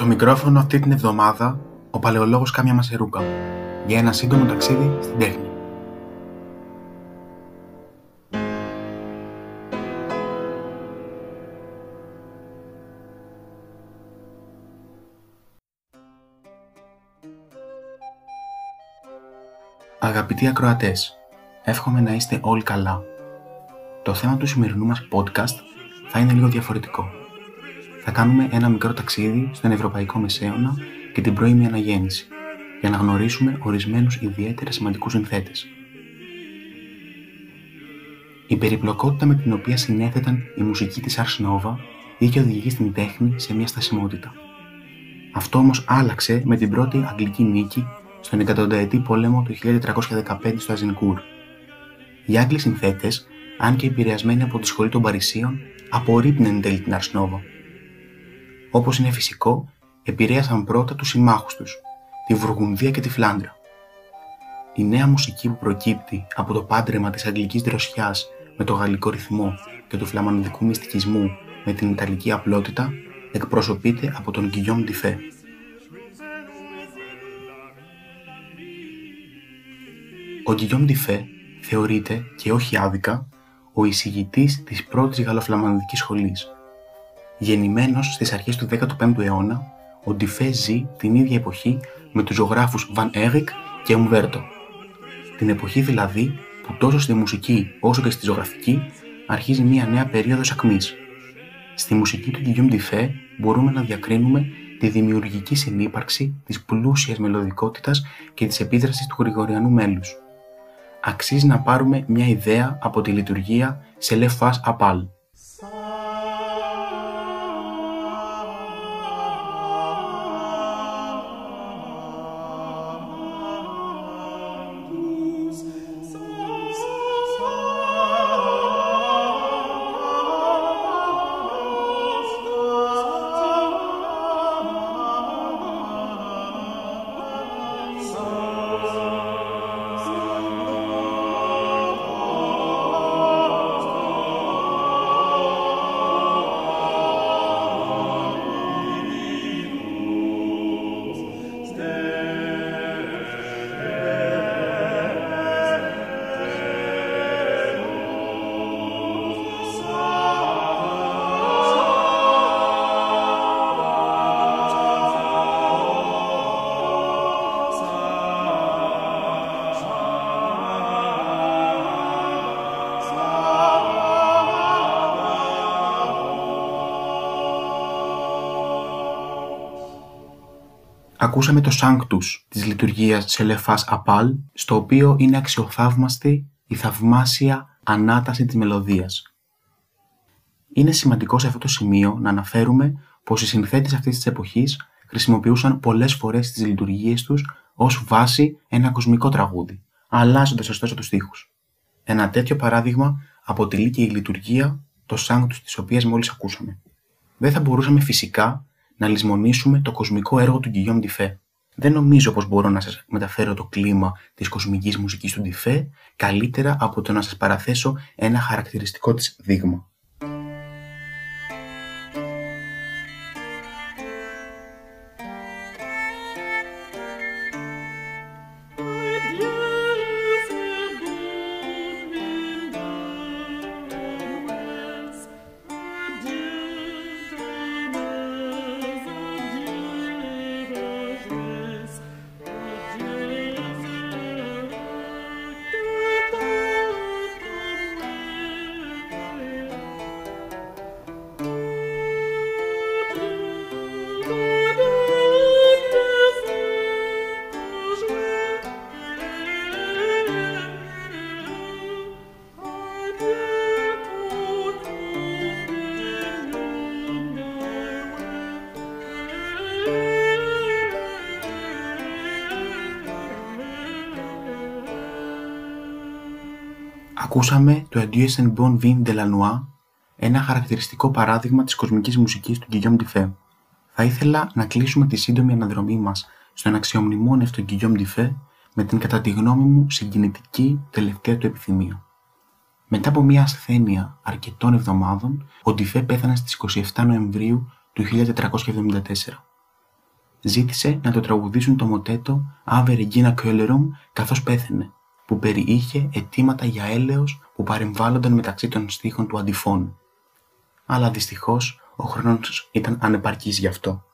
Στο μικρόφωνο αυτή την εβδομάδα, ο παλαιολόγος Κάμια Μασερούκα, για ένα σύντομο ταξίδι στην τέχνη. Αγαπητοί ακροατές, εύχομαι να είστε όλοι καλά. Το θέμα του σημερινού μας podcast θα είναι λίγο διαφορετικό θα κάνουμε ένα μικρό ταξίδι στον Ευρωπαϊκό Μεσαίωνα και την πρώιμη αναγέννηση, για να γνωρίσουμε ορισμένους ιδιαίτερα σημαντικούς συνθέτες. Η περιπλοκότητα με την οποία συνέθεταν η μουσική της Ars Nova είχε οδηγήσει την τέχνη σε μια στασιμότητα. Αυτό όμως άλλαξε με την πρώτη αγγλική νίκη στον εκατονταετή πόλεμο του 1315 στο Αζινκούρ. Οι Άγγλοι συνθέτες, αν και επηρεασμένοι από τη σχολή των Παρισίων, απορρίπνουν εν τέλει την Ars Nova όπως είναι φυσικό, επηρέασαν πρώτα τους συμμάχους τους, τη Βουργουνδία και τη Φλάνδρα. Η νέα μουσική που προκύπτει από το πάντρεμα της αγγλικής δροσιάς με το γαλλικό ρυθμό και του φλαμανδικού μυστικισμού με την ιταλική απλότητα εκπροσωπείται από τον Guillaume Ντιφέ. Ο Guillaume Ντιφέ θεωρείται και όχι άδικα ο εισηγητής της πρώτης γαλλοφλαμανδικής σχολής Γεννημένος στις αρχές του 15ου αιώνα, ο Ντιφέ ζει την ίδια εποχή με τους ζωγράφους Βαν Έρικ και Ουμβέρτο. Την εποχή δηλαδή που τόσο στη μουσική όσο και στη ζωγραφική αρχίζει μια νέα περίοδος ακμής. Στη μουσική του Guillaume Ντιφέ μπορούμε να διακρίνουμε τη δημιουργική συνύπαρξη της πλούσιας μελωδικότητας και της επίδρασης του γρηγοριανού μέλους. Αξίζει να πάρουμε μια ιδέα από τη λειτουργία σε Le Fas Apal, Ακούσαμε το Sanctus της λειτουργίας σε Λεφάς Απάλ, στο οποίο είναι αξιοθαύμαστη η θαυμάσια ανάταση της μελωδίας. Είναι σημαντικό σε αυτό το σημείο να αναφέρουμε πως οι συνθέτες αυτής της εποχής χρησιμοποιούσαν πολλές φορές στις λειτουργίες τους ως βάση ένα κοσμικό τραγούδι, αλλάζοντας ωστόσο τους στίχους. Ένα τέτοιο παράδειγμα αποτελεί και η λειτουργία, το Sanctus της οποίας μόλις ακούσαμε. Δεν θα μπορούσαμε φυσικά να λησμονήσουμε το κοσμικό έργο του Guillaume Dufay. Δεν νομίζω πως μπορώ να σας μεταφέρω το κλίμα της κοσμικής μουσικής του Dufay καλύτερα από το να σας παραθέσω ένα χαρακτηριστικό της δείγμα. Ακούσαμε το Adieu en bon vin de la Noix, ένα χαρακτηριστικό παράδειγμα της κοσμικής μουσικής του Guillaume Dufay. Θα ήθελα να κλείσουμε τη σύντομη αναδρομή μας στον αξιομνημόνευτο στον Guillaume Dufay με την κατά τη γνώμη μου συγκινητική τελευταία του επιθυμία. Μετά από μια ασθένεια αρκετών εβδομάδων, ο Ντιφέ πέθανε στις 27 Νοεμβρίου του 1474. ζήτησε να το τραγουδήσουν το μοτέτο Ave Regina Köhlerum καθώς πέθαινε, που περιείχε αιτήματα για έλεος που παρεμβάλλονταν μεταξύ των στίχων του αντιφώνου. Αλλά δυστυχώς ο χρόνος ήταν ανεπαρκής γι' αυτό.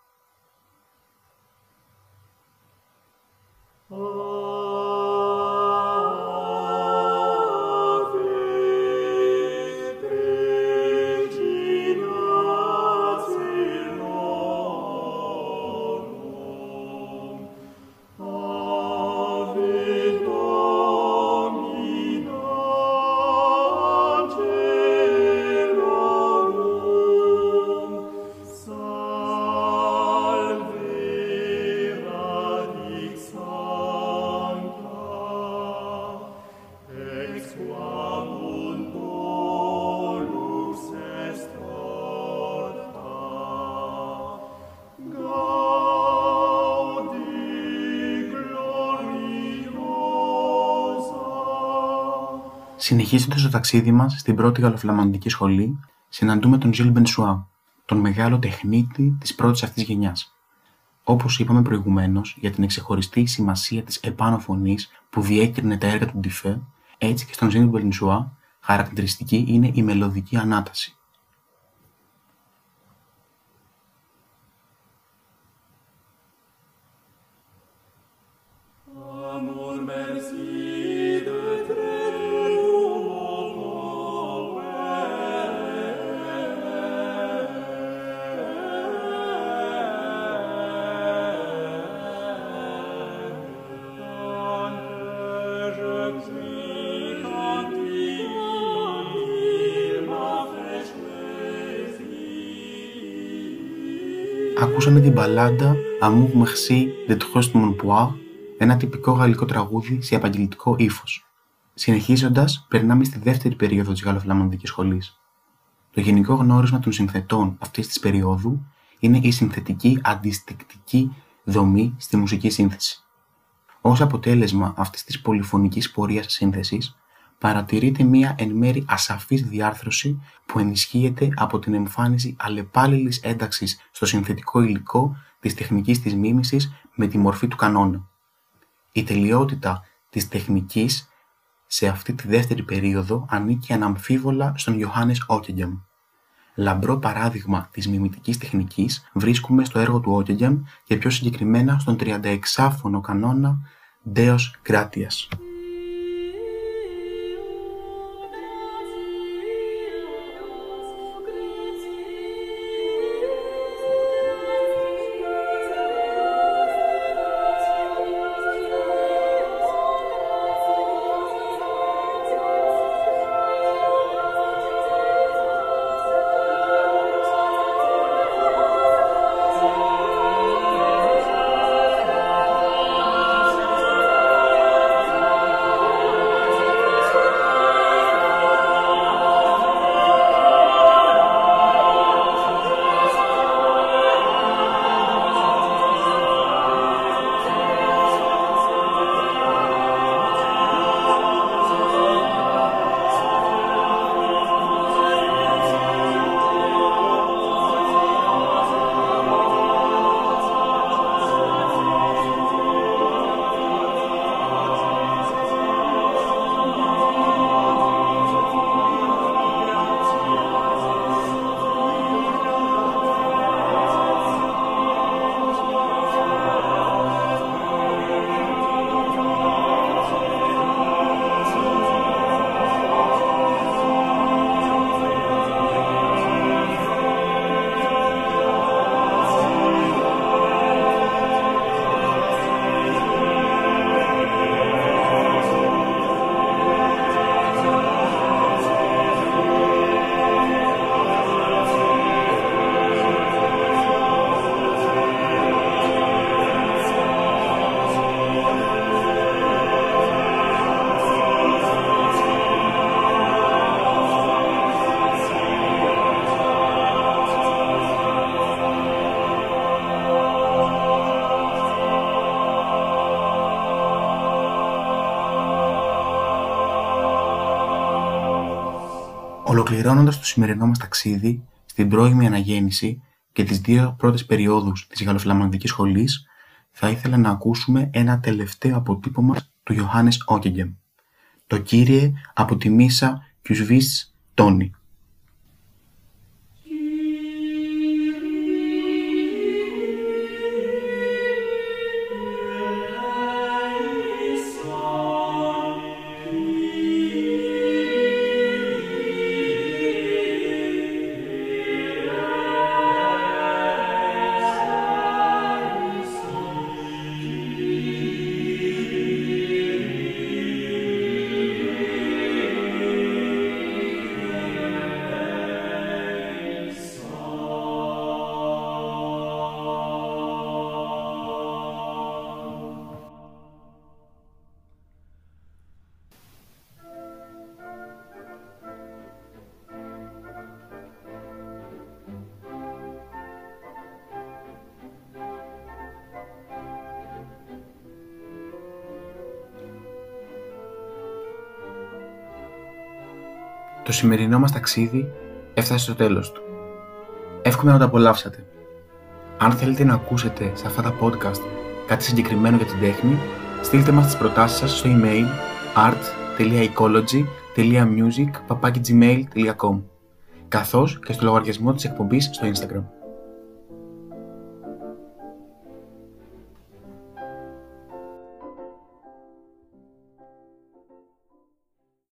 Συνεχίζοντας το ταξίδι μας στην πρώτη γαλλοφλαμανδική σχολή, συναντούμε τον Ζιλ Μπενσουά, τον μεγάλο τεχνίτη της πρώτης αυτής γενιάς. Όπως είπαμε προηγουμένως για την εξεχωριστή σημασία της επάνω φωνή που διέκρινε τα έργα του Ντιφέ, έτσι και στον Ζιλ Μπενσουά χαρακτηριστική είναι η μελωδική ανάταση. Ακούσαμε την μπαλάντα Amour Merci de Trost Mon Poir, ένα τυπικό γαλλικό τραγούδι σε επαγγελματικό ύφος. Συνεχίζοντας, περνάμε στη δεύτερη περίοδο της Γαλλοφλαμανδικής Σχολής. Το γενικό γνώρισμα των συνθετών αυτής της περίοδου είναι η συνθετική αντιστικτική δομή στη μουσική σύνθεση. Ω αποτέλεσμα αυτής της πολυφωνικής πορείας σύνθεσης, παρατηρείται μία εν μέρη ασαφής διάρθρωση που ενισχύεται από την εμφάνιση αλλεπάλληλης ένταξης στο συνθετικό υλικό της τεχνικής της μίμησης με τη μορφή του κανόνα. Η τελειότητα της τεχνικής σε αυτή τη δεύτερη περίοδο ανήκει αναμφίβολα στον Ιωάννης Όκεγγεμ. Λαμπρό παράδειγμα της μιμητικής τεχνικής βρίσκουμε στο έργο του Όκεγγεμ και πιο συγκεκριμένα στον 36φωνο κανόνα Deus Gratias. Ολοκληρώνοντας το σημερινό μας ταξίδι στην πρώιμη αναγέννηση, και τις δύο πρώτες περιόδους της Γαλλοφλαμανδικής Σχολής, θα ήθελα να ακούσουμε ένα τελευταίο αποτύπωμα του Ιωάννης Όκεγκεμ. Το «Κύριε» από τη Μίσα Κιουσβίς Τόνι. Το σημερινό μας ταξίδι έφτασε στο τέλος του. Εύχομαι να το απολαύσατε. Αν θέλετε να ακούσετε σε αυτά τα podcast κάτι συγκεκριμένο για την τέχνη, στείλτε μας τις προτάσεις σας στο email art.ecology.music.gmail.com καθώς και στο λογαριασμό της εκπομπής στο Instagram.